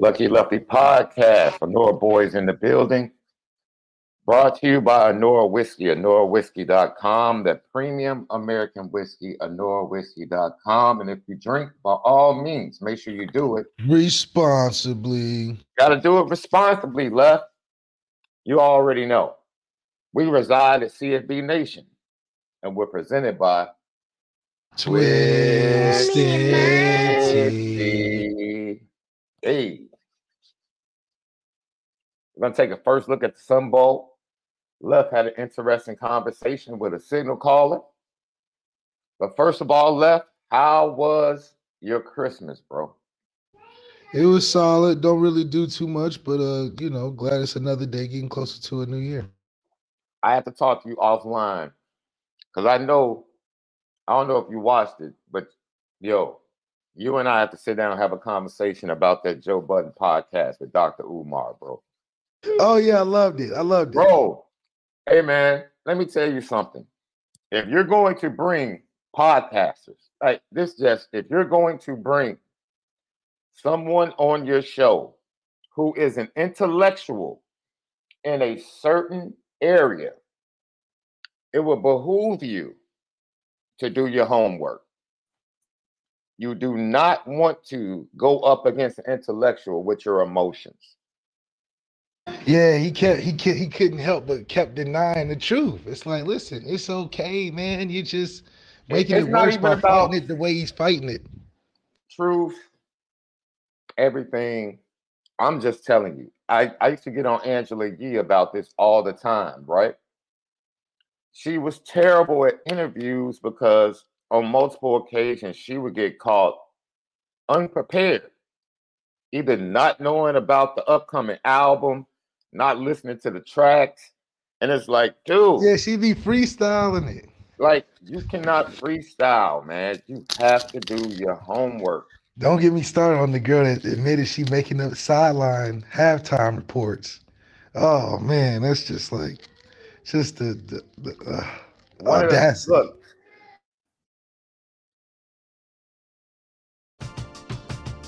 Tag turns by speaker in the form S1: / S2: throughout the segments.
S1: Lucky Lucky Podcast, Anora Boys in the building. Brought to you by Anora Whiskey, AnoraWhiskey.com, the premium American whiskey, AnoraWhiskey.com. And if you drink, by all means, make sure you do it
S2: responsibly.
S1: Got to do it responsibly, left. You already know. We reside at CFB Nation, and we're presented by
S2: Twisted
S1: Tea. Hey. We're going to take a first look at the Sun Bowl. Left had an interesting conversation with a signal caller. But first of all, Left, how was your Christmas, bro?
S2: It was solid. Don't really do too much, but uh, you know, glad it's another day getting closer to a new year.
S1: I have to talk to you offline because I know, I don't know if you watched it, but yo, you and I have to sit down and have a conversation about that Joe Budden podcast with Dr. Umar, bro.
S2: Oh yeah, I loved it. I loved it.
S1: Bro, hey man, let me tell you something. If you're going to bring podcasters, like this just if you're going to bring someone on your show who is an intellectual in a certain area, it will behoove you to do your homework. You do not want to go up against an intellectual with your emotions.
S2: Yeah, he kept he kept, he couldn't help but kept denying the truth. It's like, listen, it's okay, man. You just making
S1: It's
S2: it worse by
S1: about-
S2: fighting it the way he's fighting it.
S1: truth, everything. I'm just telling you. I, I used to get on Angela Yee about this all the time, right? She was terrible at interviews because on multiple occasions she would get caught unprepared, either not knowing about the upcoming album, not listening to the tracks. And it's like, dude,
S2: Yeah, she be freestyling it.
S1: like you cannot freestyle, man. You have to do your homework.
S2: Don't get me started on the girl that admitted she making up sideline halftime reports. Oh man, that's just like, just the the, the uh,
S1: of the-
S2: audacity.
S1: look,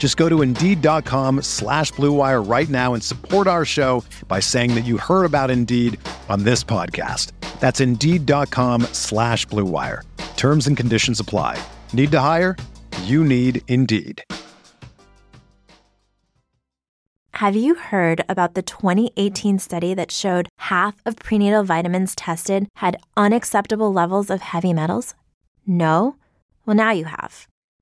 S3: Just go to Indeed.com slash BlueWire right now and support our show by saying that you heard about Indeed on this podcast. That's Indeed.com slash BlueWire. Terms and conditions apply. Need to hire? You need Indeed.
S4: Have you heard about the 2018 study that showed half of prenatal vitamins tested had unacceptable levels of heavy metals? No? Well, now you have.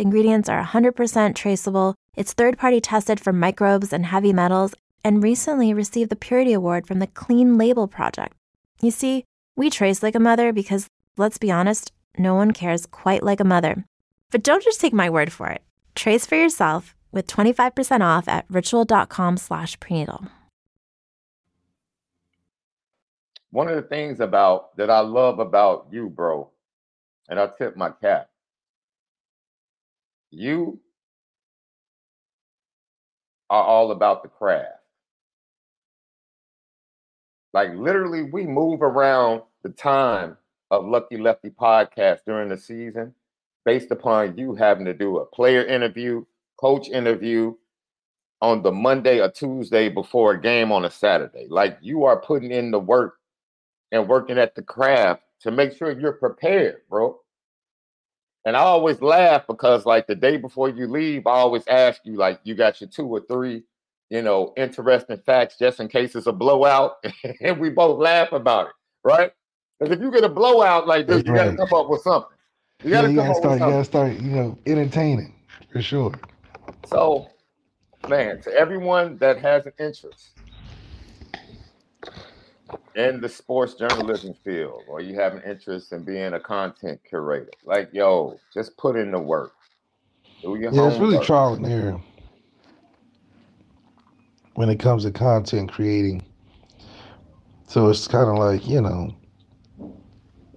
S4: Ingredients are 100% traceable, it's third party tested for microbes and heavy metals, and recently received the Purity Award from the Clean Label Project. You see, we trace like a mother because, let's be honest, no one cares quite like a mother. But don't just take my word for it. Trace for yourself with 25% off at ritual.com slash prenatal.
S1: One of the things about that I love about you, bro, and I tip my cap. You are all about the craft. Like literally, we move around the time of Lucky Lefty podcast during the season based upon you having to do a player interview, coach interview on the Monday or Tuesday before a game on a Saturday. Like you are putting in the work and working at the craft to make sure you're prepared, bro. And I always laugh because, like, the day before you leave, I always ask you, like, you got your two or three, you know, interesting facts just in case it's a blowout. and we both laugh about it, right? Because if you get a blowout like this, you got to come up with something. You got to
S2: yeah,
S1: come
S2: you gotta
S1: up with
S2: start. You gotta start. You know, entertaining for sure.
S1: So, man, to everyone that has an interest in the sports journalism field, or you have an interest in being a content curator, like yo, just put in the work. Do your
S2: Yeah, it's really trial and error when it comes to content creating. So it's kind of like you know,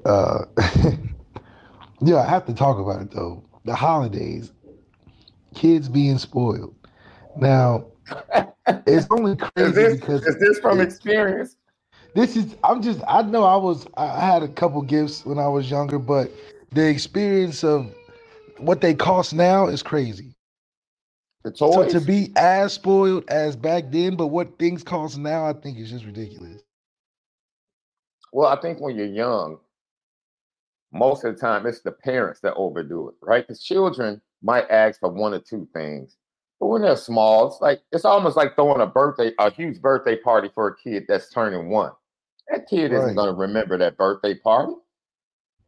S2: uh, yeah. I have to talk about it though. The holidays, kids being spoiled. Now it's only
S1: Is
S2: crazy
S1: this
S2: because
S1: is this from experience?
S2: This is i'm just i know i was i had a couple gifts when i was younger but the experience of what they cost now is crazy
S1: The
S2: so to be as spoiled as back then but what things cost now i think is just ridiculous
S1: Well, I think when you're young, most of the time it's the parents that overdo it, right? Because children might ask for one or two things, but when they're small, it's like it's almost like throwing a birthday, a huge birthday party for a kid that's turning one. That kid isn't going to remember that birthday party.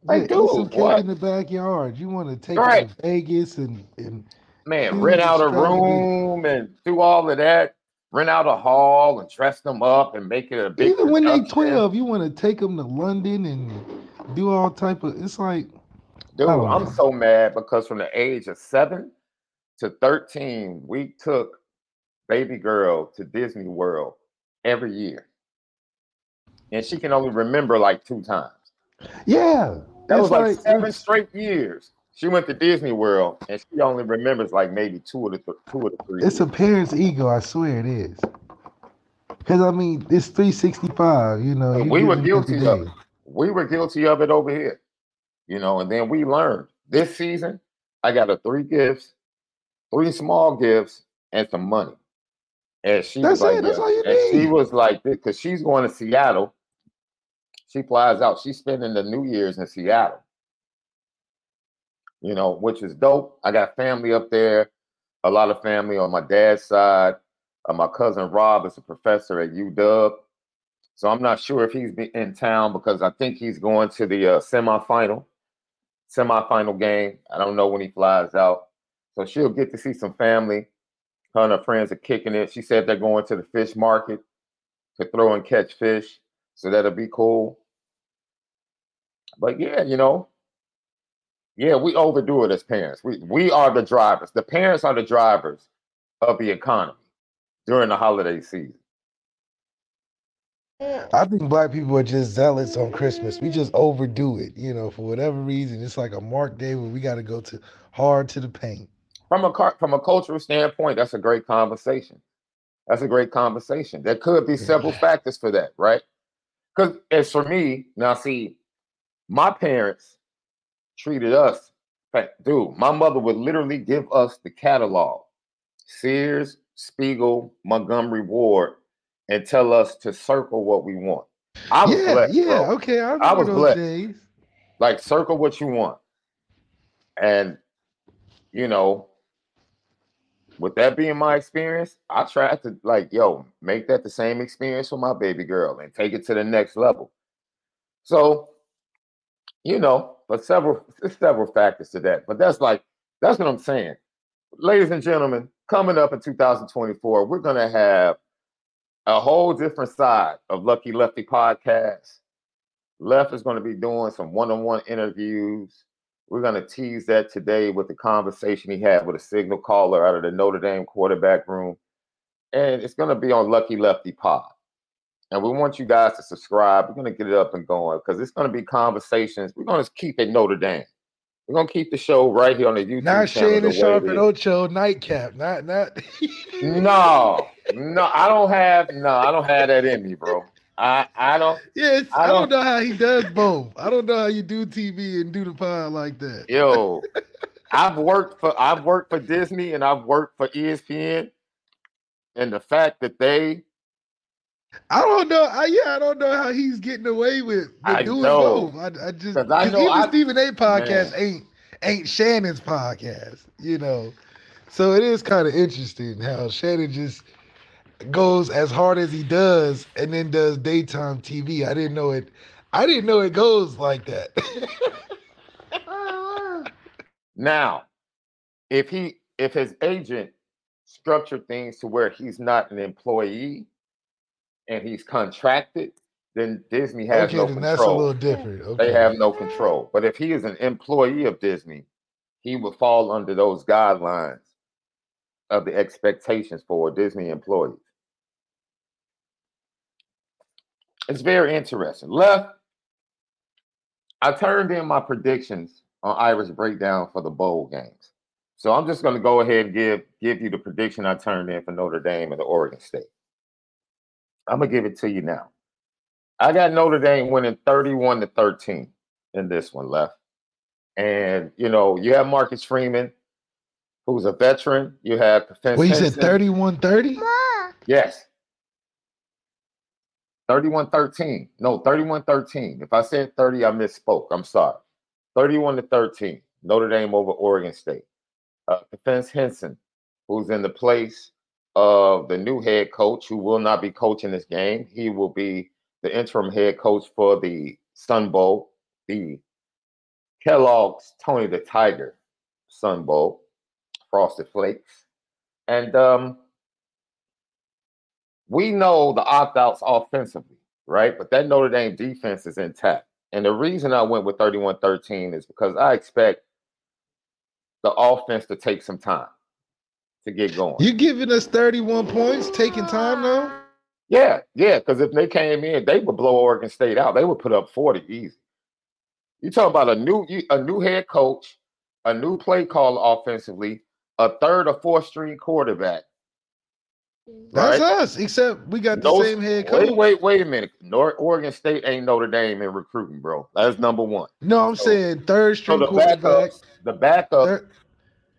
S1: Like,
S2: yeah, some
S1: dude,
S2: cake
S1: what?
S2: in the backyard you want to take
S1: Right.
S2: to vegas and and
S1: Man, rent out a room and do all of that. Rent out a hall and dress them up and make it a big.
S2: even when they
S1: production.
S2: 12 you want to take them to london and do all type of it's like
S1: Dude, I'm
S2: know.
S1: so mad because from the age of seven to 13, we took baby girl to Disney World every year. And she can only remember like two times.
S2: yeah
S1: That was like,
S2: like
S1: seven straight years. She went to Disney World and she only remembers like maybe two of the th- two of the three.
S2: It's a parent's ego, I swear it is. Because I mean, it's 365, you know. You
S1: we were guilty of it. We were guilty of it over here. You know, and then we learned this season, I got her three gifts, three small gifts, and some money. And she
S2: That's
S1: was like,
S2: it, that's all you
S1: and she was like, because she's going to Seattle. She flies out. She's spending the New Year's in Seattle. You know, which is dope. I got family up there, a lot of family on my dad's side. Uh, my cousin Rob is a professor at UW. So I'm not sure if he's in town because I think he's going to the uh, semifinal, semifinal game. I don't know when he flies out. So she'll get to see some family. Her and her friends are kicking it. She said they're going to the fish market to throw and catch fish. So that'll be cool. But yeah, you know, yeah, we overdo it as parents. We we are the drivers. The parents are the drivers of the economy during the holiday season.
S2: I think black people are just zealous on Christmas. We just overdo it, you know, for whatever reason. It's like a mark day where we got to go to hard to the paint.
S1: From a car, from a cultural standpoint, that's a great conversation. That's a great conversation. There could be several factors for that, right? Because as for me, now see, my parents treated us. Dude, my mother would literally give us the catalog, Sears, Spiegel, Montgomery Ward, and tell us to circle what we want.
S2: I was yeah, blessed, yeah, bro. okay. I, I was blessed. Days.
S1: Like circle what you want, and you know, with that being my experience, I tried to like, yo, make that the same experience for my baby girl and take it to the next level. So, you know, but several several factors to that. But that's like that's what I'm saying. Ladies and gentlemen, coming up in 2024, we're gonna have a whole different side of Lucky Lefty podcast. Left is going to be doing some one-on-one interviews. We're going to tease that today with the conversation he had with a signal caller out of the Notre Dame quarterback room. And it's going to be on Lucky Lefty Pod. And we want you guys to subscribe. We're going to get it up and going because it's going to be conversations. We're going to keep it Notre Dame. We're gonna keep the show right here on the YouTube.
S2: Not Shannon Sharpe and Ocho nightcap. Not not.
S1: no, no, I don't have no, I don't have that in me, bro. I I don't.
S2: Yeah, I, I don't, don't, know how he does both. I don't know how you do TV and do the pod like that.
S1: Yo, I've worked for I've worked for Disney and I've worked for ESPN, and the fact that they
S2: I don't know. I, yeah, I don't know how he's getting away with, with doing know. both. I, I just I know even I, Stephen A. podcast man. ain't ain't Shannon's podcast, you know. So it is kind of interesting how Shannon just goes as hard as he does and then does daytime TV. I didn't know it. I didn't know it goes like that.
S1: now, if he if his agent structured things to where he's not an employee and he's contracted, then Disney has okay, no control. That's a
S2: little different. Okay.
S1: They have no control. But if he is an employee of Disney, he would fall under those guidelines of the expectations for Disney employees. It's very interesting. Left, I turned in my predictions on Irish breakdown for the bowl games. So I'm just going to go ahead and give give you the prediction I turned in for Notre Dame and the Oregon State. I'm gonna give it to you now. I got Notre Dame winning 31 to 13 in this one left. And you know, you have Marcus Freeman, who's a veteran. You have
S2: Kefense. Well, you said 31 30?
S1: Yes. 31 13. No, 31 13. If I said 30, I misspoke. I'm sorry. 31 to 13. Notre Dame over Oregon State. Uh, Kefense Hynson, who's in the place of the new head coach who will not be coaching this game. He will be the interim head coach for the Sun Bowl, the Kellogg's Tony the Tiger Sun Bowl, Frosted Flakes. And um, we know the opt outs offensively, right? But that Notre Dame defense is intact. And the reason I went with 31 13 is because I expect the offense to take some time to get going.
S2: You giving us 31 points, taking time now?
S1: Yeah, yeah. Because if they came in, they would blow Oregon State out. They would put up 40 easy. You talking about a new a new head coach, a new play caller offensively, a third or fourth string quarterback.
S2: That's right? us, except we got the Those, same head coach.
S1: Wait, wait, wait a minute. North Oregon State ain't Notre Dame in recruiting, bro. That's number one.
S2: No, I'm so, saying third string so the quarterback.
S1: Backups, the backup, third,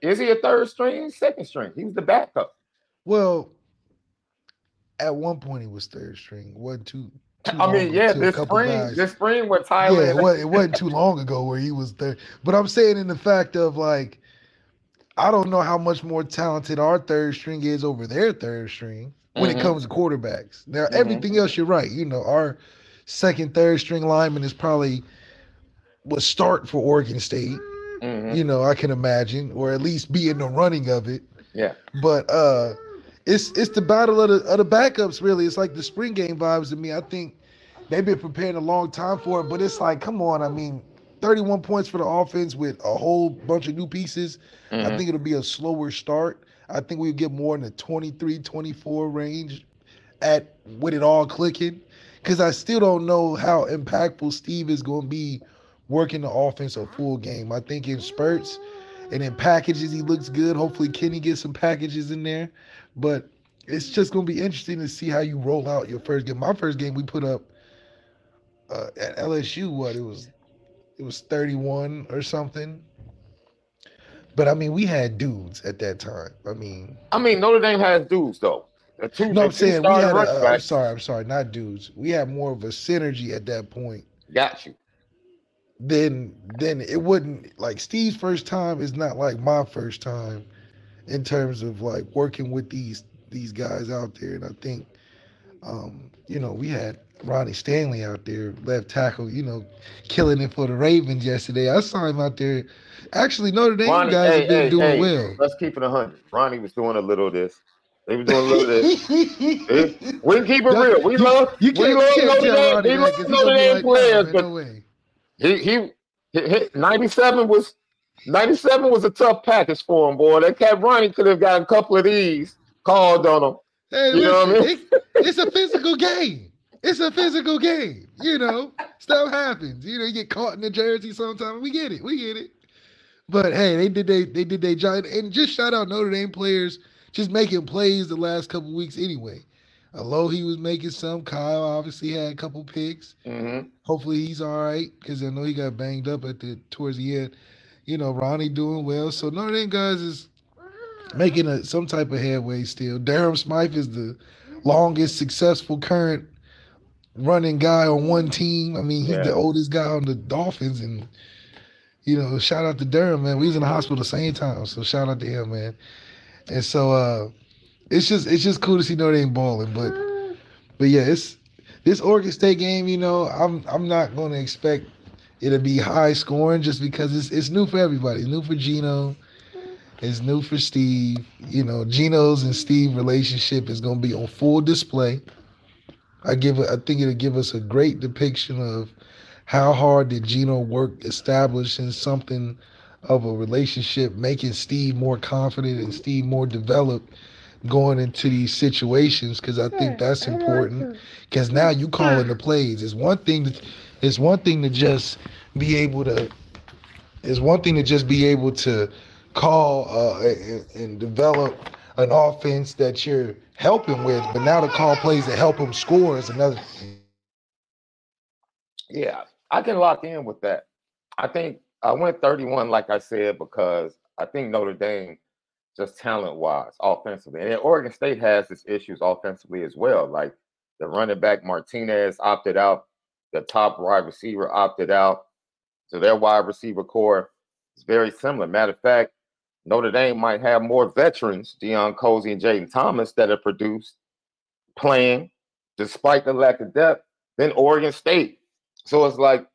S1: is he a third string, second string? He was the backup.
S2: Well, at one point he was third string. One, two.
S1: I mean, yeah, this spring, guys. this spring with Tyler.
S2: Yeah, it, was, it wasn't too long ago where he was there. But I'm saying in the fact of like, I don't know how much more talented our third string is over their third string when mm-hmm. it comes to quarterbacks. Now, mm-hmm. everything else, you're right. You know, our second, third string lineman is probably was start for Oregon State. Mm-hmm. You know, I can imagine, or at least be in the running of it.
S1: Yeah.
S2: But uh it's it's the battle of the of the backups, really. It's like the spring game vibes to me. I think they've been preparing a long time for it, but it's like, come on, I mean, 31 points for the offense with a whole bunch of new pieces. Mm-hmm. I think it'll be a slower start. I think we'll get more in the 23, 24 range at with it all clicking. Cause I still don't know how impactful Steve is going to be working the offense a full game. I think in spurts and in packages he looks good. Hopefully Kenny gets some packages in there. But it's just gonna be interesting to see how you roll out your first game. My first game we put up uh, at LSU, what it was, it was 31 or something. But I mean, we had dudes at that time. I mean,
S1: I mean Notre Dame has dudes though. Two,
S2: no, I'm saying we had. A, uh, I'm sorry, I'm sorry, not dudes. We had more of a synergy at that point.
S1: Got you.
S2: Then, then it wouldn't like Steve's first time is not like my first time in terms of like working with these these guys out there. And I think, um, you know, we had Ronnie Stanley out there, left tackle, you know, killing it for the Ravens yesterday. I saw him out there. Actually, Notre Dame
S1: Ronnie,
S2: guys
S1: hey,
S2: have been
S1: hey,
S2: doing
S1: hey,
S2: well.
S1: Let's keep it a hundred. Ronnie was doing a little of this. They was doing a little of this. We can keep it real. We love
S2: You
S1: we
S2: you
S1: love
S2: can't
S1: Notre Dame. We love Notre Dame players, but
S2: no way.
S1: He he, he, he 97 was 97 was a tough package for him, boy. That cat Ronnie could have got a couple of these called on him.
S2: Hey,
S1: You know what I mean?
S2: it- it's a physical game. It's a physical game. You know, stuff happens. You know, you get caught in the jersey sometimes. We get it. We get it. But hey, they did they they did their job. And just shout out Notre Dame players just making plays the last couple weeks anyway. Alohi was making some. Kyle obviously had a couple picks.
S1: hmm
S2: Hopefully he's all right because I know he got banged up at the towards the end. You know, Ronnie doing well. So Notre Dame guys is making a, some type of headway still. Durham Smythe is the longest successful current running guy on one team. I mean, he's
S1: Yeah.
S2: the oldest guy on the Dolphins, and you know, shout out to Durham, man. We was in the hospital the same time, so shout out to him, man. And so uh it's just it's just cool to see Notre Dame balling, but but yeah, it's this Oregon State game. You know, I'm I'm not going to expect it to be high scoring just because it's it's new for everybody. It's new for Gino. It's new for Steve. You know, Gino's and Steve relationship is going to be on full display. I give. I think it'll give us a great depiction of how hard did Gino work establishing something of a relationship, making Steve more confident and Steve more developed going into these situations. Because I think that's important. Because now you calling the plays. It's one thing to, it's one thing to just be able to. It's one thing to just be able to call uh, and, and develop an offense that you're helping with, but now to call plays that help them score is another. thing.
S1: Yeah, I can lock in with that. I think I went 31, like I said, because I think Notre Dame, just talent wise, offensively, and Oregon State has its issues offensively as well. Like the running back Martinez opted out, the top wide receiver opted out. So their wide receiver corps is very similar. Matter of fact, Notre Dame might have more veterans, Deion Colzie and Jayden Thomas, that have produced playing despite the lack of depth than Oregon State. So it's like,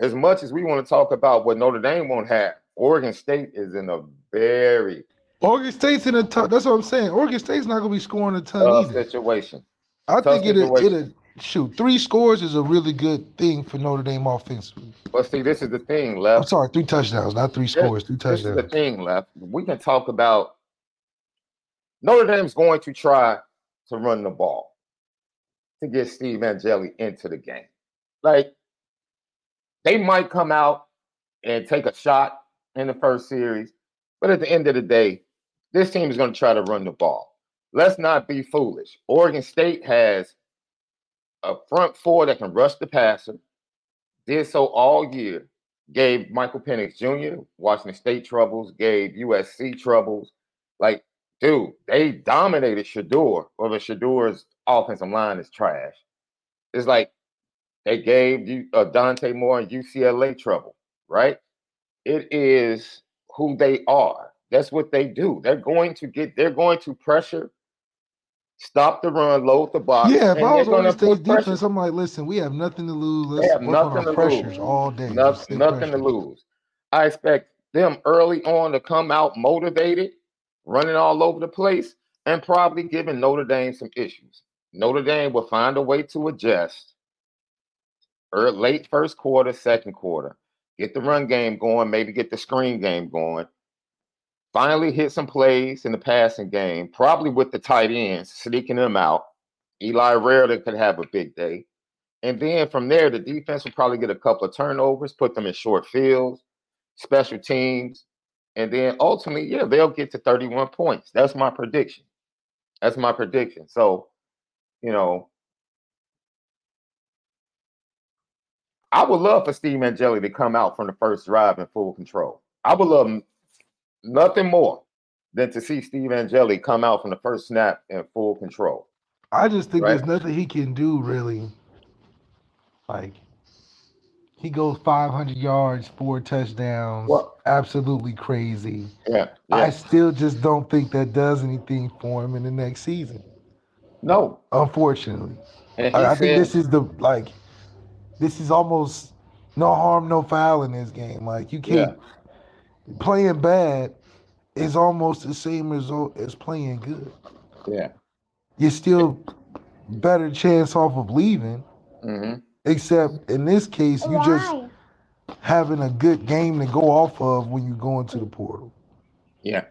S1: as much as we want to talk about what Notre Dame won't have, Oregon State is in a very
S2: Oregon State's in a tough. That's what I'm saying. Oregon State's not going to be scoring a ton
S1: tough
S2: either.
S1: situation.
S2: I
S1: tough
S2: think it'll,
S1: situation.
S2: it'll shoot three scores is a really good thing for Notre Dame offensively.
S1: But see, this is the thing, left.
S2: I'm sorry, three touchdowns, not three scores, three touchdowns.
S1: This is the thing, left. We can talk about Notre Dame's going to try to run the ball to get Steve Angeli into the game. Like they might come out and take a shot in the first series, but at the end of the day, this team is going to try to run the ball. Let's not be foolish. Oregon State has a front four that can rush the passer, did so all year, gave Michael Penix Jr. Washington State troubles, gave USC troubles. Like, dude, they dominated Shedeur, or the Shedeur's offensive line is trash. It's like they gave you uh, Dante Moore and UCLA trouble, right? It is who they are. That's what they do. They're going to get. They're going to pressure, stop the run, load the box.
S2: Yeah, if
S1: and
S2: I was on the
S1: pressure.
S2: defense, I'm like, listen, we have nothing to lose. Let's
S1: have nothing to
S2: pressures
S1: lose.
S2: all day. Just
S1: Nothing, to lose. I expect them early on to come out motivated, running all over the place, and probably giving Notre Dame some issues. Notre Dame will find a way to adjust. Early, late first quarter, second quarter, get the run game going, maybe get the screen game going. Finally, hit some plays in the passing game, probably with the tight ends, sneaking them out. Eli Raridon could have a big day. And then from there, the defense will probably get a couple of turnovers, put them in short fields, special teams, and then ultimately, yeah, they'll get to 31 points. That's my prediction. That's my prediction. So, you know, I would love for Steve Angeli to come out from the first drive in full control. I would love nothing more than to see Steve Angeli come out from the first snap in full control.
S2: I just think right? there's nothing he can do really. Like he goes 500 yards, four touchdowns, well, absolutely crazy.
S1: Yeah, yeah,
S2: I still just don't think that does anything for him in the next season.
S1: No,
S2: unfortunately, I, I think this is the like this is almost no harm, no foul in this game. Like you can't yeah. Playing bad is almost the same result as playing good.
S1: Yeah,
S2: you're still better chance off of leaving.
S1: Mm-hmm.
S2: Except in this case, you just having a good game to go off of when you go into the portal.
S1: Yeah.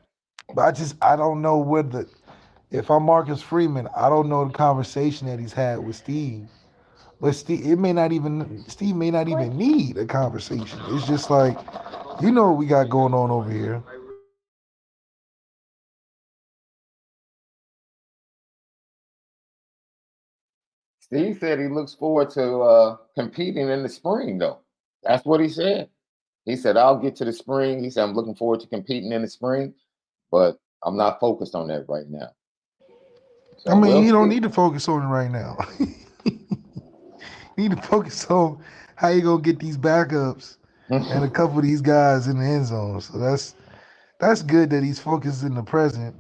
S2: But I just I don't know whether if I'm Marcus Freeman, I don't know the conversation that he's had with Steve but Steve, it may not even Steve may not even need a conversation. It's just like, you know what we got going on over here.
S1: Steve said he looks forward to uh, competing in the spring, though. That's what he said. He said, I'll get to the spring. He said, I'm looking forward to competing in the spring, but I'm not focused on that right now.
S2: So I mean, we'll you don't need to focus on it right now. you need to focus on how you gonna get these backups and a couple of these guys in the end zone. So that's that's good that he's focused in the present,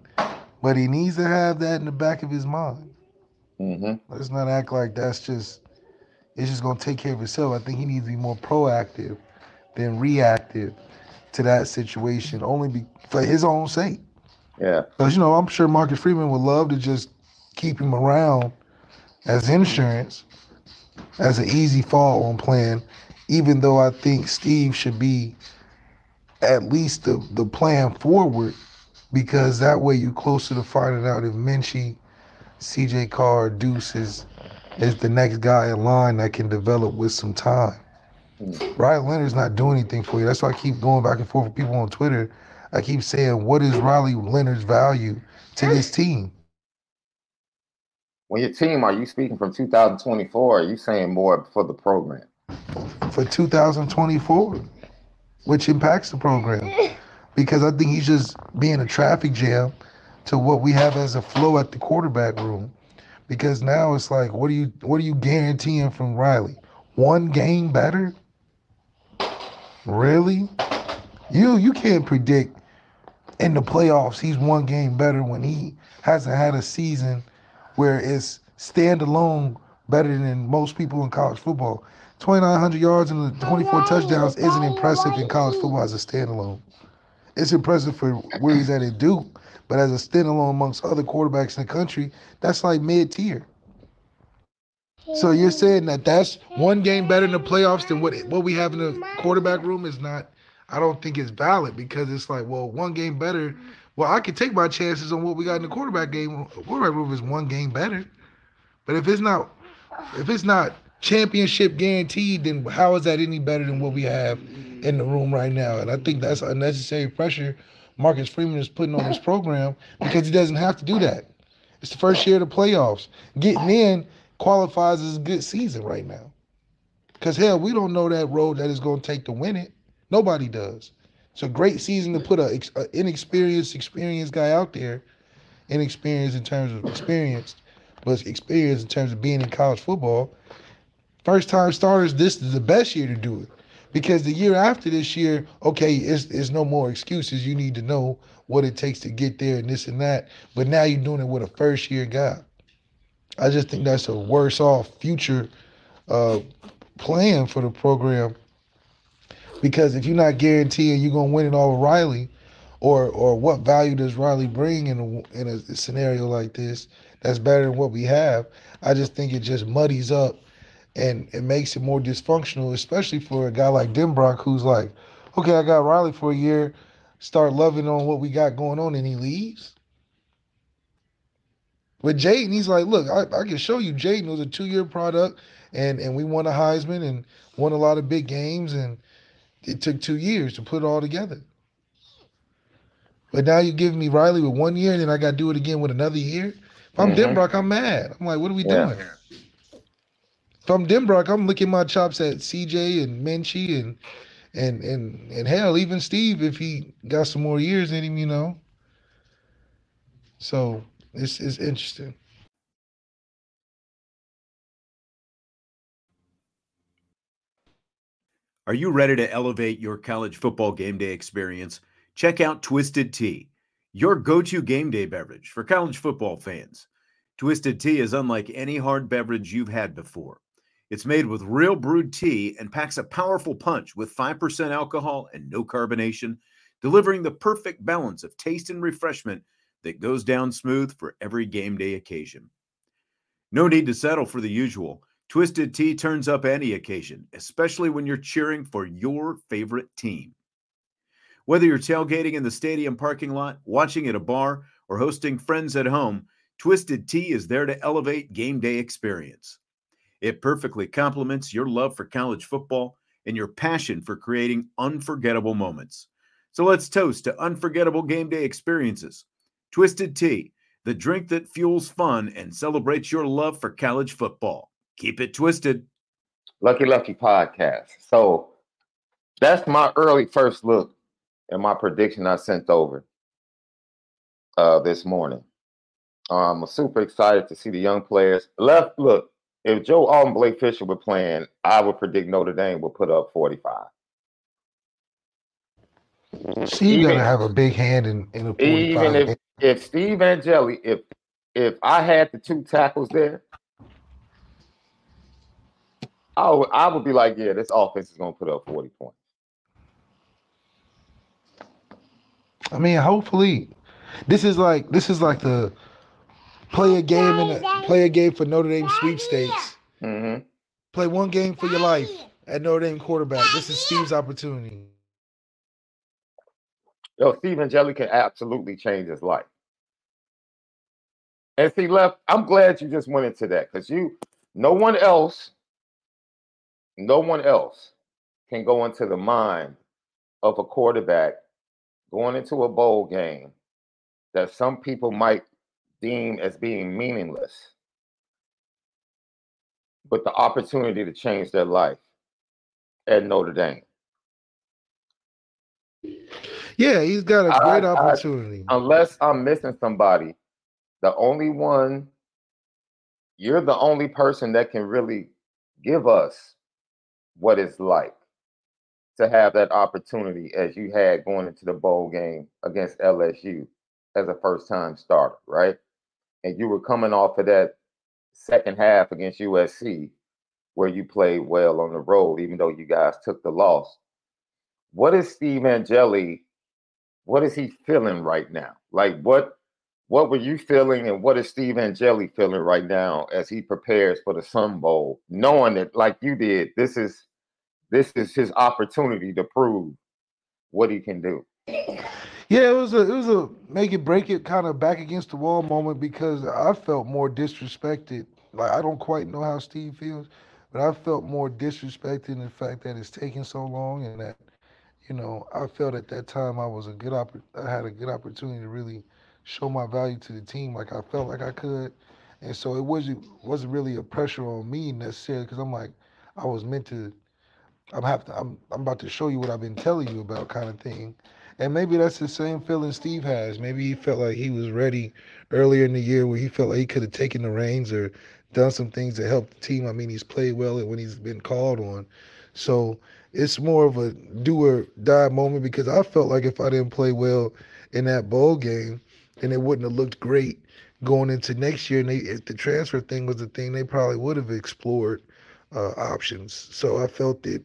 S2: but he needs to have that in the back of his mind.
S1: Mm-hmm.
S2: Let's not act like that's just it's just gonna take care of itself. I think he needs to be more proactive than reactive to that situation, only be, for his own sake.
S1: Yeah,
S2: because you know I'm sure Marcus Freeman would love to just keep him around as insurance as an easy fall on plan, even though I think Steve should be at least the, the plan forward because that way you're closer to finding out if Minchey, CJ Carr, Deuce is, is the next guy in line that can develop with some time. Hmm. Riley Leonard's not doing anything for you. That's why I keep going back and forth with people on Twitter. I keep saying, what is Riley Leonard's value to this team?
S1: when your team, are you speaking from 2024? are you saying more for the program?
S2: For 2024, which impacts the program. Because I think he's just being a traffic jam to what we have as a flow at the quarterback room. Because now it's like, what are you what are you guaranteeing from Riley? One game better? Really? You you can't predict in the playoffs he's one game better when he hasn't had a season where it's standalone better than most people in college football. 2,900 yards and 24 touchdowns isn't impressive in college football as a standalone. It's impressive for where he's at at Duke, but as a standalone amongst other quarterbacks in the country, that's like mid tier. So you're saying that that's one game better in the playoffs than what what we have in the quarterback room is not. I don't think it's valid because it's like, well, one game better well, I can take my chances on what we got in the quarterback game. Quarterback room is one game better. But if it's not if it's not championship guaranteed, then how is that any better than what we have in the room right now? And I think that's unnecessary pressure Marcus Freeman is putting on his program because he doesn't have to do that. It's the first year of the playoffs. Getting in qualifies as a good season right now. Because hell, we don't know that road that is going to take to win it. Nobody does. It's a great season to put a, a inexperienced, experienced guy out there. Inexperienced in terms of experience, but experience in terms of being in college football. First time starters, this is the best year to do it. Because the year after this year, okay, it's, it's no more excuses. You need to know what it takes to get there and this and that. But now you're doing it with a first year guy. I just think that's a worse off future uh, plan for the program because if you're not guaranteeing you're gonna win it all with Riley, or or what value does Riley bring in a, in a scenario like this that's better than what we have? I just think it just muddies up and it makes it more dysfunctional, especially for a guy like Denbrock who's like, okay, I got Riley for a year, start loving on what we got going on, and he leaves. With Jayden, he's like, look, I, I can show you Jayden was a two-year product, and and we won a Heisman and won a lot of big games, and it took two years to put it all together. But now you're giving me Riley with one year, and then I got to do it again with another year. If I'm
S1: Mhm.
S2: Denbrock, I'm mad. I'm like, what are we
S1: Yeah.
S2: doing here? If I'm Denbrock, I'm licking my chops at CJ and Minchey and and and and hell, even Steve if he got some more years in him, you know. So it's it's interesting.
S3: Are you ready to elevate your college football game day experience? Check out Twisted Tea, your go to game day beverage for college football fans. Twisted Tea is unlike any hard beverage you've had before. It's made with real brewed tea and packs a powerful punch with 5% alcohol and no carbonation, delivering the perfect balance of taste and refreshment that goes down smooth for every game day occasion. No need to settle for the usual. Twisted Tea turns up any occasion, especially when you're cheering for your favorite team. Whether you're tailgating in the stadium parking lot, watching at a bar, or hosting friends at home, Twisted Tea is there to elevate game day experience. It perfectly complements your love for college football and your passion for creating unforgettable moments. So let's toast to unforgettable game day experiences. Twisted Tea, the drink that fuels fun and celebrates your love for college football. Keep it twisted.
S1: Lucky Lucky podcast. So that's my early first look and my prediction I sent over uh, this morning. Um, I'm super excited to see the young players. Left look, if Joe Alt and Blake Fisher were playing, I would predict Notre Dame would put up 45.
S2: Steve
S1: Even-
S2: gotta have a big hand in in a 45.
S1: Even if if Steve Angeli, if if I had the two tackles there, I would I would be like, yeah, this offense is gonna put up 40 points.
S2: I mean, hopefully, this is like this is like the play a game and a, play a game for Notre Dame sweepstakes.
S1: hmm
S2: Play one game for your life at Notre Dame quarterback. This is Steve's opportunity.
S1: Yo, Steve Angeli can absolutely change his life. And see, left, I'm glad you just went into that because you, no one else, no one else can go into the mind of a quarterback going into a bowl game that some people might deem as being meaningless, but the opportunity to change their life at Notre Dame.
S2: Yeah, he's got a great
S1: I-
S2: opportunity.
S1: unless I'm missing somebody, the only one, you're the only person that can really give us what it's like to have that opportunity as you had going into the bowl game against LSU as a first time starter, right? And you were coming off of that second half against USC where you played well on the road, even though you guys took the loss. What is Steve Angeli what is he feeling right now? Like what what were you feeling and what is Steve Angeli feeling right now as he prepares for the Sun Bowl, knowing that like you did, this is this is his opportunity to prove what he can do.
S2: Yeah, it was a it was a make it break it kind of back against the wall moment because I felt more disrespected. Like I don't quite know how Steve feels, but I felt more disrespected in the fact that it's taking so long and that you know I felt at that time I was a good oppor- I had a good opportunity to really show my value to the team like I felt like I could, and so it wasn't wasn't really a pressure on me necessarily because I'm like I was meant to. I'm have to. I'm I'm about to show you what I've been telling you about, kind of thing. And maybe that's the same feeling Steve has. Maybe he felt like he was ready earlier in the year where he felt like he could have taken the reins or done some things to help the team. I mean, he's played well when he's been called on. So it's more of a do or die moment because I felt like if I didn't play well in that bowl game, then it wouldn't have looked great going into next year. And they, if the transfer thing was the thing, they probably would have explored uh, options. So I felt that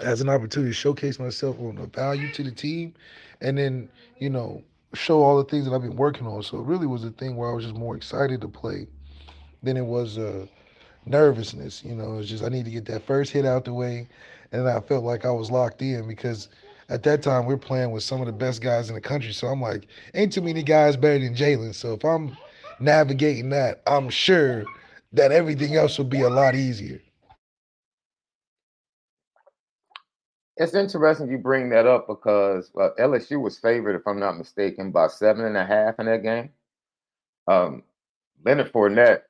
S2: as an opportunity to showcase myself on the value to the team and then, you know, show all the things that I've been working on. So it really was a thing where I was just more excited to play than it was uh, nervousness. You know, it's just I need to get that first hit out the way. And I felt like I was locked in because at that time we're playing with some of the best guys in the country. So I'm like, ain't too many guys better than Jalen. So if I'm navigating that, I'm sure that everything else will be a lot easier.
S1: It's interesting you bring that up because uh, LSU was favored, if I'm not mistaken, by seven and a half in that game. Um, Leonard Fournette.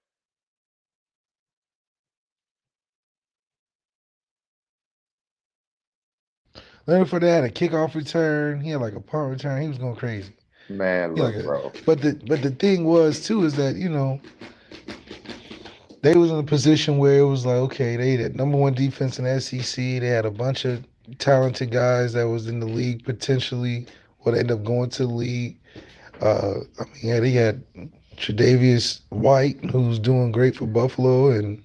S2: Leonard Fournette had a kickoff return. He had like a punt return. He was going crazy.
S1: Man, look, like a, bro.
S2: But the but the thing was too is that you know they was in a position where it was like okay they had number one defense in the SEC. They had a bunch of talented guys that was in the league potentially would end up going to the league. Uh, I mean, yeah, they had Tre'Davious White, who's doing great for Buffalo, and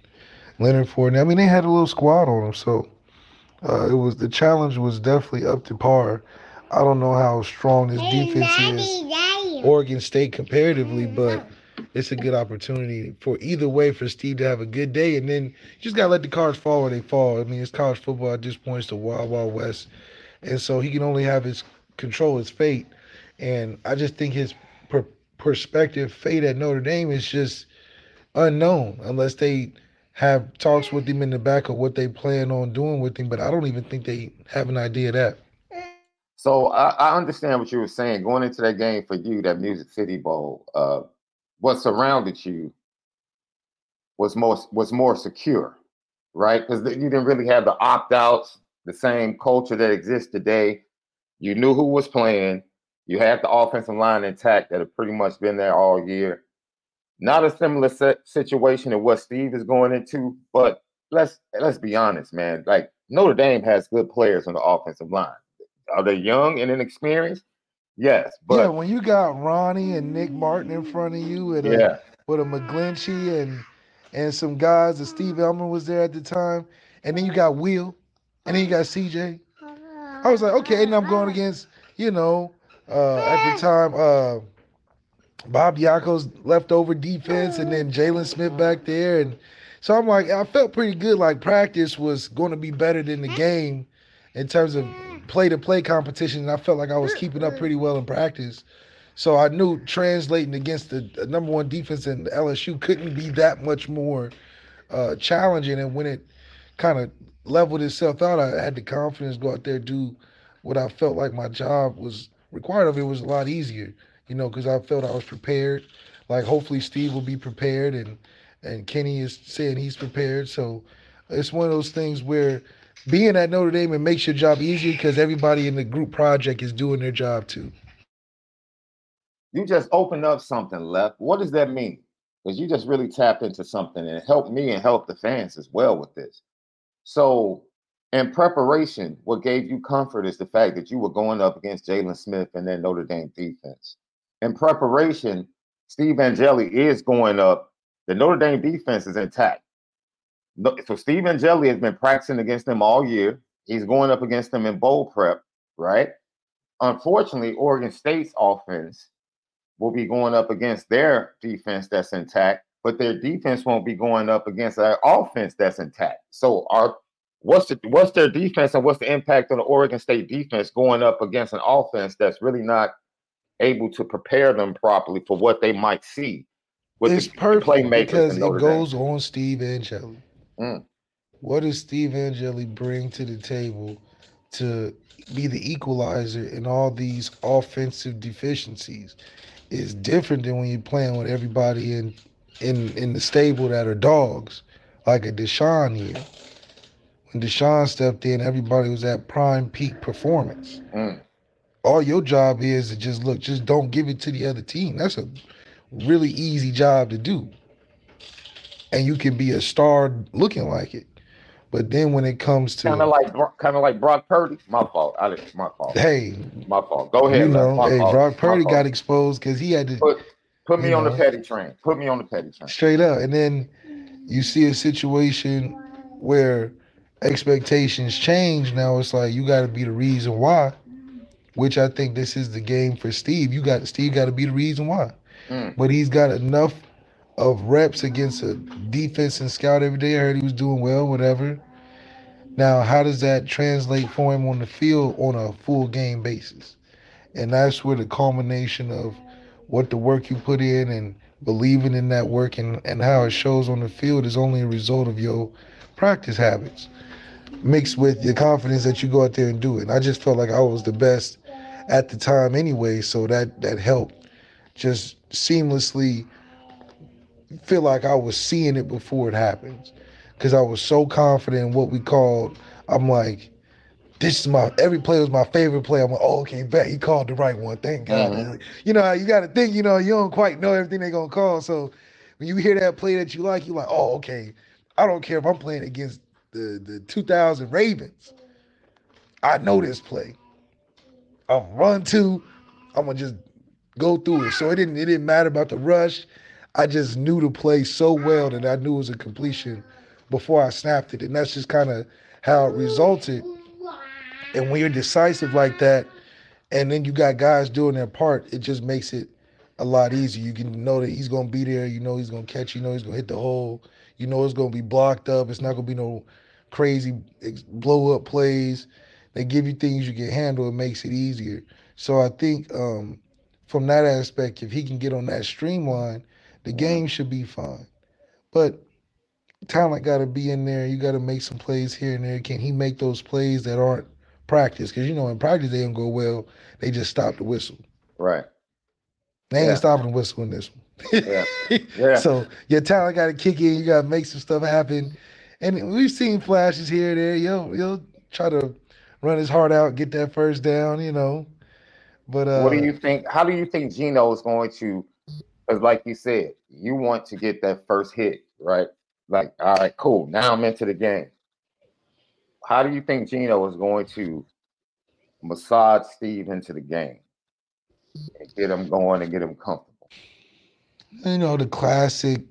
S2: Leonard Fournette. I mean, they had a little squad on them, so uh, it was the challenge was definitely up to par. I don't know how strong this defense is, Oregon State comparatively, but it's a good opportunity for either way for Steve to have a good day, and then you just gotta let the cards fall where they fall. I mean, it's college football at this point; it's the wild, wild west, and so he can only have his control his fate. And I just think his per- perspective fate at Notre Dame is just unknown unless they have talks with him in the back of what they plan on doing with him. But I don't even think they have an idea of that.
S1: So I, I understand what you were saying. Going into that game for you, that Music City Bowl, uh, what surrounded you was more was more secure, right? Because you didn't really have the opt outs, the same culture that exists today. You knew who was playing. You had the offensive line intact that had pretty much been there all year. Not a similar situation to what Steve is going into, but let's let's be honest, man. Like Notre Dame has good players on the offensive line. Are they young and inexperienced? Yes, but
S2: yeah, when you got Ronnie and Nick Martin in front of you with a yeah. with a McGlinchey and and some guys, and Steve Elmer was there at the time, and then you got Will, and then you got CJ. I was like, okay, and I'm going against, you know, uh, at the time, uh, Bob Diaco's leftover defense, and then Jaylon Smith back there, and so I'm like, I felt pretty good. Like practice was going to be better than the game in terms of play to play competition, and I felt like I was keeping up pretty well in practice. So I knew translating against the, number one defense in LSU couldn't be that much more uh, challenging. And when it kind of leveled itself out, I had the confidence to go out there do what I felt like my job was required of. It was a lot easier, you know, because I felt I was prepared. Like hopefully Steve will be prepared, and and Kenny is saying he's prepared. So it's one of those things where being at Notre Dame it makes your job easier because everybody in the group project is doing their job too.
S1: You just opened up something left. What does that mean? Because you just really tapped into something and helped me and helped the fans as well with this. So, in preparation, what gave you comfort is the fact that you were going up against Jaylon Smith and then Notre Dame defense. In preparation, Steve Angeli is going up. The Notre Dame defense is intact. So Steve Angeli has been practicing against them all year. He's going up against them in bowl prep, right? Unfortunately, Oregon State's offense will be going up against their defense that's intact, but their defense won't be going up against our offense that's intact. So our what's the what's their defense and what's the impact on the Oregon State defense going up against an offense that's really not able to prepare them properly for what they might see
S2: with it's the perfect because it goes Dame. on Steve Angeli. Mm. What does Steve Angeli bring to the table to be the equalizer in all these offensive deficiencies? Is different than when you're playing with everybody in in in the stable that are dogs, like a DeShone here. When DeShone stepped in, everybody was at prime peak performance. Mm. All your job is to just look, just don't give it to the other team. That's a really easy job to do and you can be a star looking like it. But then when it comes to
S1: kind of like kind of like Brock Purdy, my fault. I didn't, my fault.
S2: Hey,
S1: my fault. Go ahead.
S2: You know,
S1: hey,
S2: fault. Brock Purdy got exposed because he had to
S1: put, put me on know, the petty train. Put me on the petty train.
S2: Straight up, and then you see a situation where expectations change. Now it's like you got to be the reason why. Which I think this is the game for Steve. You got Steve got to be the reason why. Mm. But he's got enough of reps against a defense and scout every day. I heard he was doing well, whatever. Now, how does that translate for him on the field on a full game basis? And that's where the culmination of what the work you put in and believing in that work and, and how it shows on the field is only a result of your practice habits mixed with the confidence that you go out there and do it. And I just felt like I was the best at the time anyway, so that that helped just seamlessly feel like I was seeing it before it happens because I was so confident in what we called. I'm like, this is my every play was my favorite play. I'm like, oh, okay, bet he called the right one. Thank God.
S1: Mhm.
S2: You know, you got to think. You know, you don't quite know everything they're gonna call. So when you hear that play that you like, you're like, oh, okay. I don't care if I'm playing against the the 2000 Ravens. I know this play. I'm run to. I'm gonna just go through it. So it didn't it didn't matter about the rush. I just knew the play so well that I knew it was a completion before I snapped it, and that's just kind of how it resulted. And when you're decisive like that, and then you got guys doing their part, it just makes it a lot easier. You can know that he's gonna be there. You know he's gonna catch. You know he's gonna hit the hole. You know it's gonna be blocked up. It's not gonna be no crazy blow up plays. They give you things you can handle. It makes it easier. So I think um, from that aspect, if he can get on that streamline, the game should be fine. But talent got to be in there. You got to make some plays here and there. Can he make those plays that aren't practice? Because you know in practice they don't go well. They just stop the whistle.
S1: Right.
S2: They ain't
S1: Yeah.
S2: stopping the whistle in this one.
S1: Yeah. Yeah.
S2: So your talent got to kick in. You got to make some stuff happen. And we've seen flashes here and there. You'll you'll try to run his heart out, get that first down. You know. But uh,
S1: what do you think? How do you think Gino is going to? Because, like you said, you want to get that first hit, right? Like, all right, cool. Now I'm into the game. How do you think Gino is going to massage Steve into the game and get him going and get him comfortable?
S2: you know the classic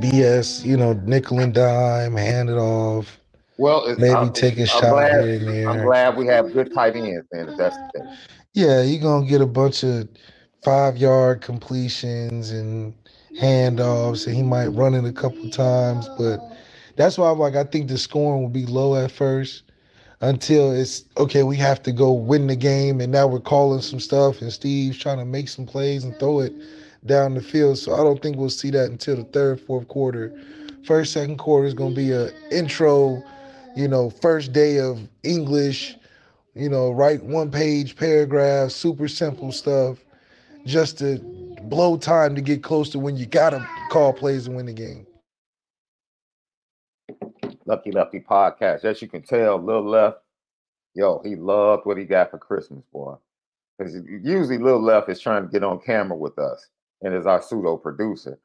S2: BS. You know, nickel and dime, hand it off.
S1: Well,
S2: Maybe
S1: I'm,
S2: take a
S1: I'm
S2: shot
S1: glad,
S2: here and there.
S1: I'm glad we have good tight ends, man. If that's the thing.
S2: Yeah, you're gonna get a bunch of five yard completions and handoffs, and he might run it a couple times, but that's why I'm like, I think the scoring will be low at first until it's okay, we have to go win the game, and now we're calling some stuff, and Steve's trying to make some plays and throw it down the field. So I don't think we'll see that until the third, fourth quarter. First, second quarter is gonna be a intro, you know, first day of English, you know, write one page paragraph, super simple stuff, just to blow time to get close to when you gotta call plays and win the game.
S1: Lucky Lefty podcast. As you can tell, Lil Left, yo, he loved what he got for Christmas, boy. Because usually Lil Left is trying to get on camera with us and is our pseudo producer.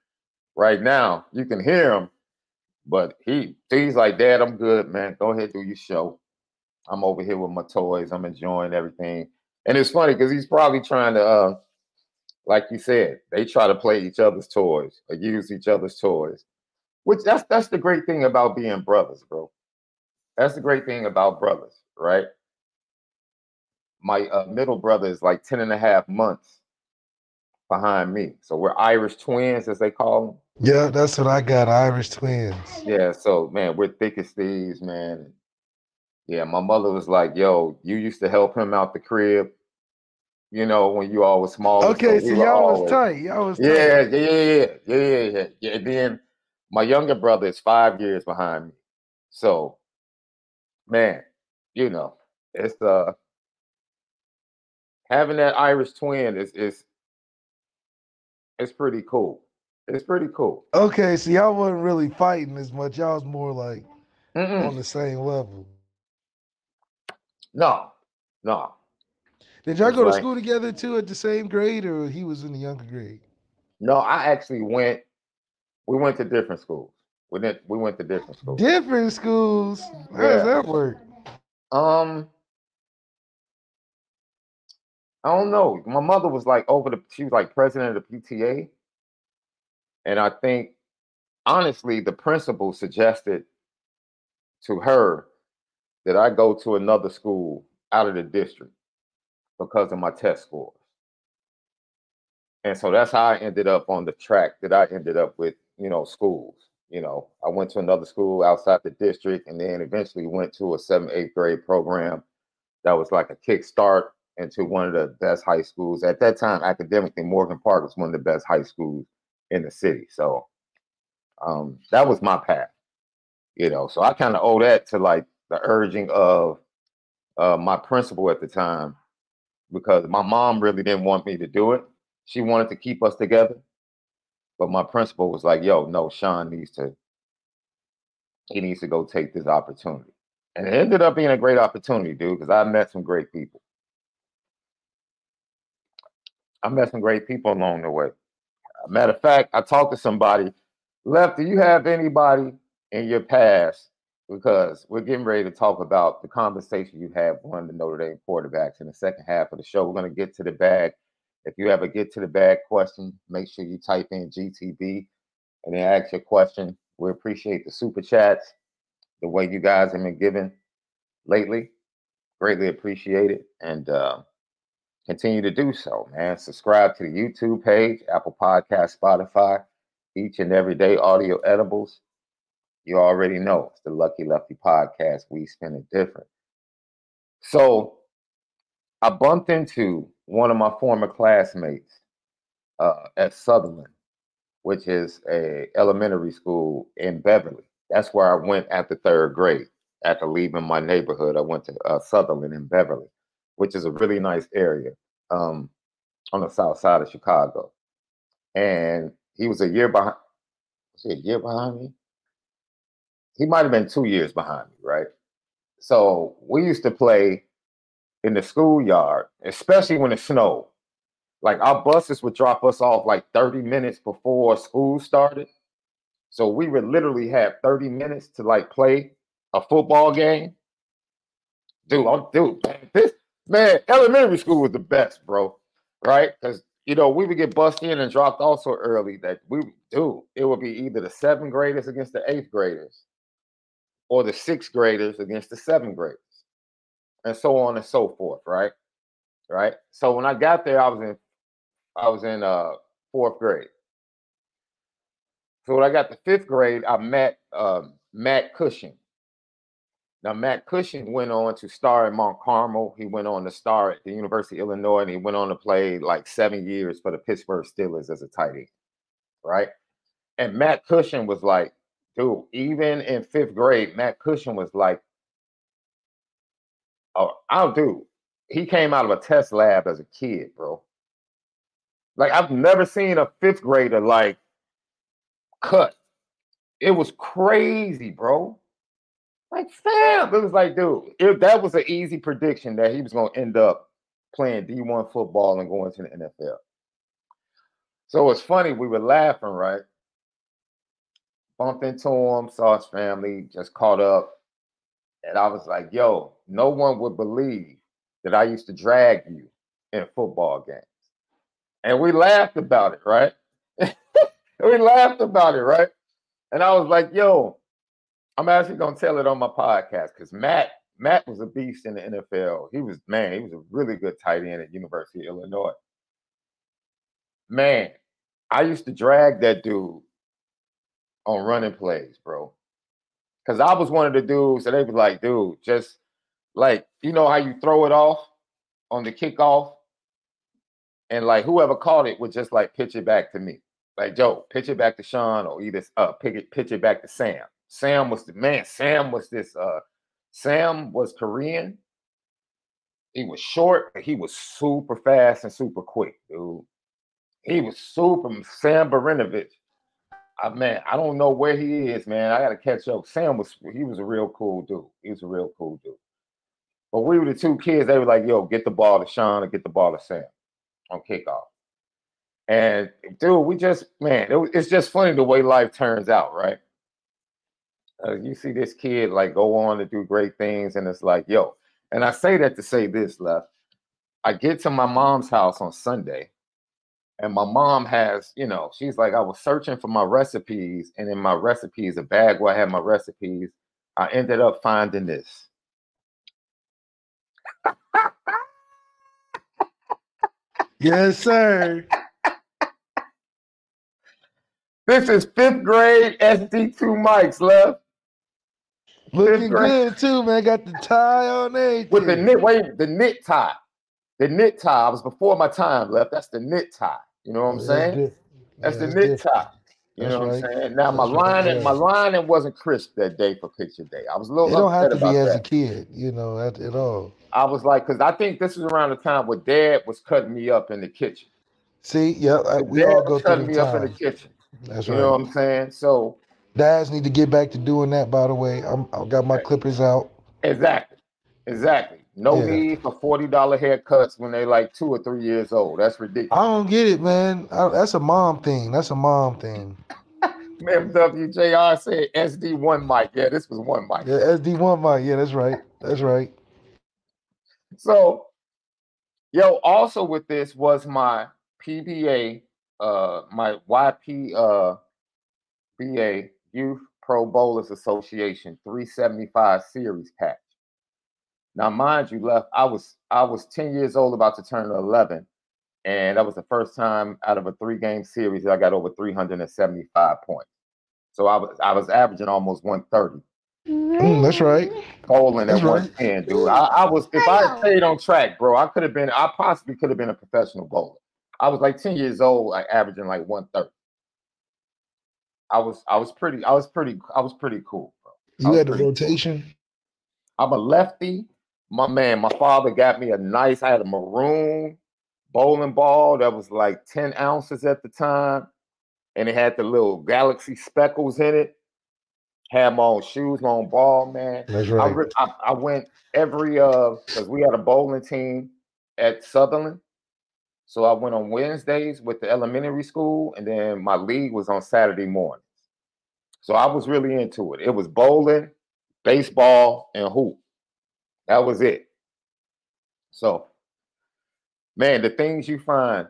S1: Right now, you can hear him, but he he's like, Dad, I'm good, man. Go ahead, do your show. I'm over here with my toys. I'm enjoying everything. And it's funny because he's probably trying to uh like you said, they try to play each other's toys or use each other's toys. Which that's that's the great thing about being brothers, bro. That's the great thing about brothers, right? My uh, middle brother is like 10 and a half months behind me. So we're Irish twins, as they call them.
S2: Yeah, that's what I got. Irish twins.
S1: Yeah, so man, we're thick as thieves, man. Yeah, my mother was like, yo, you used to help him out the crib, you know, when you all was small.
S2: Okay, so
S1: were
S2: y'all was tight. Y'all was tight.
S1: Yeah, yeah, yeah, yeah, yeah, yeah, yeah, yeah. And then my younger brother is five years behind me. So, man, you know, it's uh having that Irish twin is is it's pretty cool. It's pretty cool.
S2: Okay, so y'all wasn't really fighting as much. Y'all was more like
S1: Mm-mm.
S2: on the same level.
S1: No, no.
S2: Did y'all go to
S1: like-
S2: school together too at the same grade, or he was in the younger grade?
S1: No, I actually went we went to different schools. We didn't we went to different schools.
S2: Different schools. How
S1: Yeah.
S2: does that work?
S1: Um, I don't know. My mother was like over the, she was like president of the PTA. And I think, honestly, the principal suggested to her that I go to another school out of the district because of my test scores. And so that's how I ended up on the track that I ended up with, you know, schools. You know, I went to another school outside the district and then eventually went to a seventh, eighth grade program that was like a kickstart into one of the best high schools. At that time, academically, Morgan Park was one of the best high schools in the city. So um, that was my path, you know. So I kind of owe that to like the urging of uh, my principal at the time because my mom really didn't want me to do it. She wanted to keep us together. But my principal was like, yo, no, Sean needs to, he needs to go take this opportunity. And it ended up being a great opportunity, dude, because I met some great people. I met some great people along the way. Matter of fact, I talked to somebody. Left, do you have anybody in your past? Because we're getting ready to talk about the conversation you have of the Notre Dame quarterbacks in the second half of the show. We're going to get to the bag. If you have a get to the bag question, make sure you type in GTB and then ask your question. We appreciate the super chats, the way you guys have been giving lately. Greatly appreciate it. And uh, continue to do so, man. Subscribe to the YouTube page, Apple Podcast, Spotify, each and every day audio edibles. You already know it's the Lucky Lefty podcast. We spin it different. So I bumped into one of my former classmates uh, at Sutherland, which is a elementary school in Beverly. That's where I went after third grade. After leaving my neighborhood, I went to uh, Sutherland in Beverly which is a really nice area um, on the south side of Chicago. And he was a year behind. Was he a year behind me? He might have been two years behind me, right? So we used to play in the schoolyard, especially when it snowed. Like our buses would drop us off like 30 minutes before school started. So we would literally have 30 minutes to like play a football game. Dude, I'm dude, this Man, elementary school was the best, bro. Right? Because you know, we would get bussed in and dropped off so early that we do it would be either the seventh graders against the eighth graders or the sixth graders against the seventh graders, and so on and so forth, right? Right. So when I got there, I was in I was in uh fourth grade. So when I got to fifth grade, I met um, Matt Cushing. Now, Matt Cushing went on to star at Mount Carmel. He went on to star at the University of Illinois, and he went on to play like seven years for the Pittsburgh Steelers as a tight end, right? And Matt Cushing was like, dude, even in fifth grade, Matt Cushing was like, oh, I'll do. He came out of a test lab as a kid, bro. Like I've never seen a fifth grader like cut. It was crazy, bro. Like, fam, it was like, dude, if that was an easy prediction that he was going to end up playing D1 football and going to the NFL. So it's funny, we were laughing, right? Bumped into him, saw his family, just caught up. And I was like, yo, no one would believe that I used to drag you in football games. And we laughed about it, right? we laughed about it, right? And I was like, yo, I'm actually gonna tell it on my podcast because Matt Matt was a beast in the NFL. He was man, he was a really good tight end at University of Illinois. Man, I used to drag that dude on running plays, bro. Cause I was one of the dudes that they was like, dude, just like you know how you throw it off on the kickoff, and like whoever caught it would just like pitch it back to me. Like Joe, pitch it back to Sean, or either uh, pick it, pitch it back to Sam. Sam was the man. Sam was this. Uh, Sam was Korean. He was short, but he was super fast and super quick, dude. He was super Sam Barinovich. I man, I don't know where he is, man. I gotta catch up. Sam was he was a real cool dude. He was a real cool dude. But we were the two kids. They were like, "Yo, get the ball to Sean or get the ball to Sam on kickoff." And dude, we just man, it, it's just funny the way life turns out, right? uh, you see this kid like go on to do great things, and it's like, yo. And I say that to say this, left. I get to my mom's house on Sunday, and my mom has, you know, she's like, I was searching for my recipes, and in my recipes, a bag where I had my recipes, I ended up finding this.
S2: yes, sir.
S1: This is fifth grade SD2 mics, left.
S2: Looking good too, man. Got the tie on there.
S1: With the knit, wait, the knit tie. The knit tie. I was before my time left. That's the knit tie. You know what I'm saying? That's the knit tie. You that's know what right. I'm saying? Now that's my lining, my lining wasn't crisp that day for picture day. I was a little.
S2: It don't have to be as
S1: that.
S2: a kid, you know, at, at all.
S1: I was like, because I think this was around the time where Dad was cutting me up in the kitchen.
S2: See, yeah, I, we all go
S1: cutting me
S2: time.
S1: up in the kitchen.
S2: That's
S1: you
S2: right.
S1: know what I'm saying? So
S2: Dads need to get back to doing that. By the way, I'm I got my clippers out.
S1: exactly, exactly. No
S2: Yeah.
S1: need for forty dollar haircuts when they're like two or three years old. That's ridiculous.
S2: I don't get it, man. I, that's a mom thing. That's a mom thing.
S1: MWJR said SD one mic. Yeah, this was one mic.
S2: Yeah, SD one mic. Yeah, that's right. That's right.
S1: So, yo, also with this was my PBA, uh, my YP, uh, BA Youth Pro Bowlers Association 375 series patch. Now, mind you, left I was I was 10 years old, about to turn 11, and that was the first time out of a three game series that I got over 375 points. So I was I was averaging almost 130
S2: Mm, that's right.
S1: bowling
S2: That's
S1: at
S2: right.
S1: 110, dude. I, I was if I had stayed on track, bro, I could have been, I possibly could have been a professional bowler. I was like 10 years old, like averaging like 130. I was I was pretty, I was pretty, I was pretty cool, bro.
S2: You had the
S1: pretty-
S2: rotation.
S1: I'm a lefty. My man, my father got me a nice, I had a maroon bowling ball that was like 10 ounces at the time. And it had the little galaxy speckles in it. Had my own shoes, my own ball, man.
S2: That's
S1: I,
S2: right.
S1: re- I, I went every uh because we had a bowling team at Sutherland. So I went on Wednesdays with the elementary school, and then my league was on Saturday mornings. So I was really into it. It was bowling, baseball, and hoop. That was it. So, man, the things you find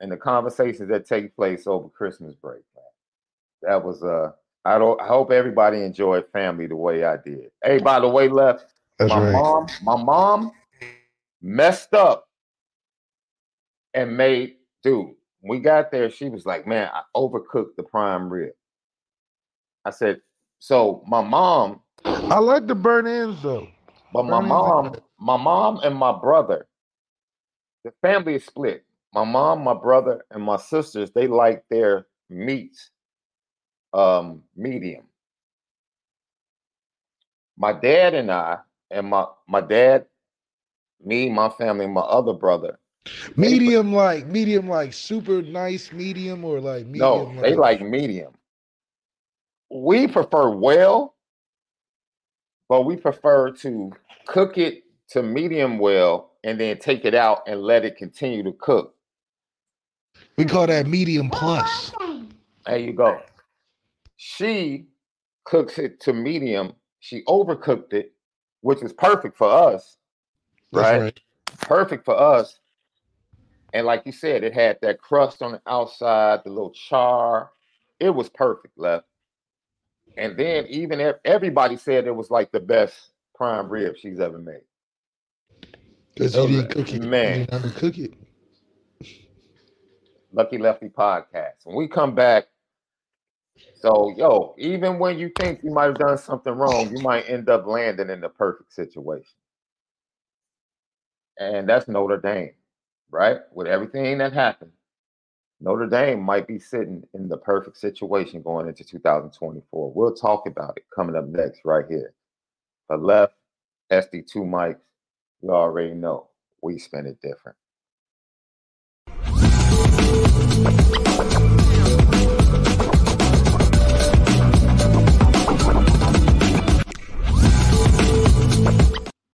S1: and the conversations that take place over Christmas break, man. That was uh I don't I hope everybody enjoyed family the way I did. Hey, by the way, left
S2: That's
S1: my
S2: right.
S1: mom, my mom messed up and made dude. We got there, she was like, Man, I overcooked the prime rib. I said, so my mom,
S2: I like the burn ends though.
S1: But my
S2: like
S1: mom, my mom and my brother, the family is split. My mom, my brother, and my sisters, they like their meat um medium. My dad and I, and my my dad, me, my family, and my other brother,
S2: Medium like medium like super nice medium or like medium.
S1: no, they like medium. We prefer well, but we prefer to cook it to medium well and then take it out and let it continue to cook.
S2: we call that medium plus.
S1: There you go. She cooks it to medium. She overcooked it, which is perfect for us. Right.
S2: right.
S1: Perfect for us. And like you said, it had that crust on the outside, the little char. It was perfect, left. And then even if everybody said it was like the best prime rib she's ever made.
S2: Because
S1: Those
S2: you didn't cook it.
S1: man.
S2: You didn't undercook it.
S1: Lucky Lefty podcast. When we come back, so yo, even when you think you might have done something wrong, you might end up landing in the perfect situation. And that's Notre Dame, right? With everything that happened, Notre Dame might be sitting in the perfect situation going into 2024. We'll talk about it coming up next, right here. But left, SD2 mics, you already know we spend it different.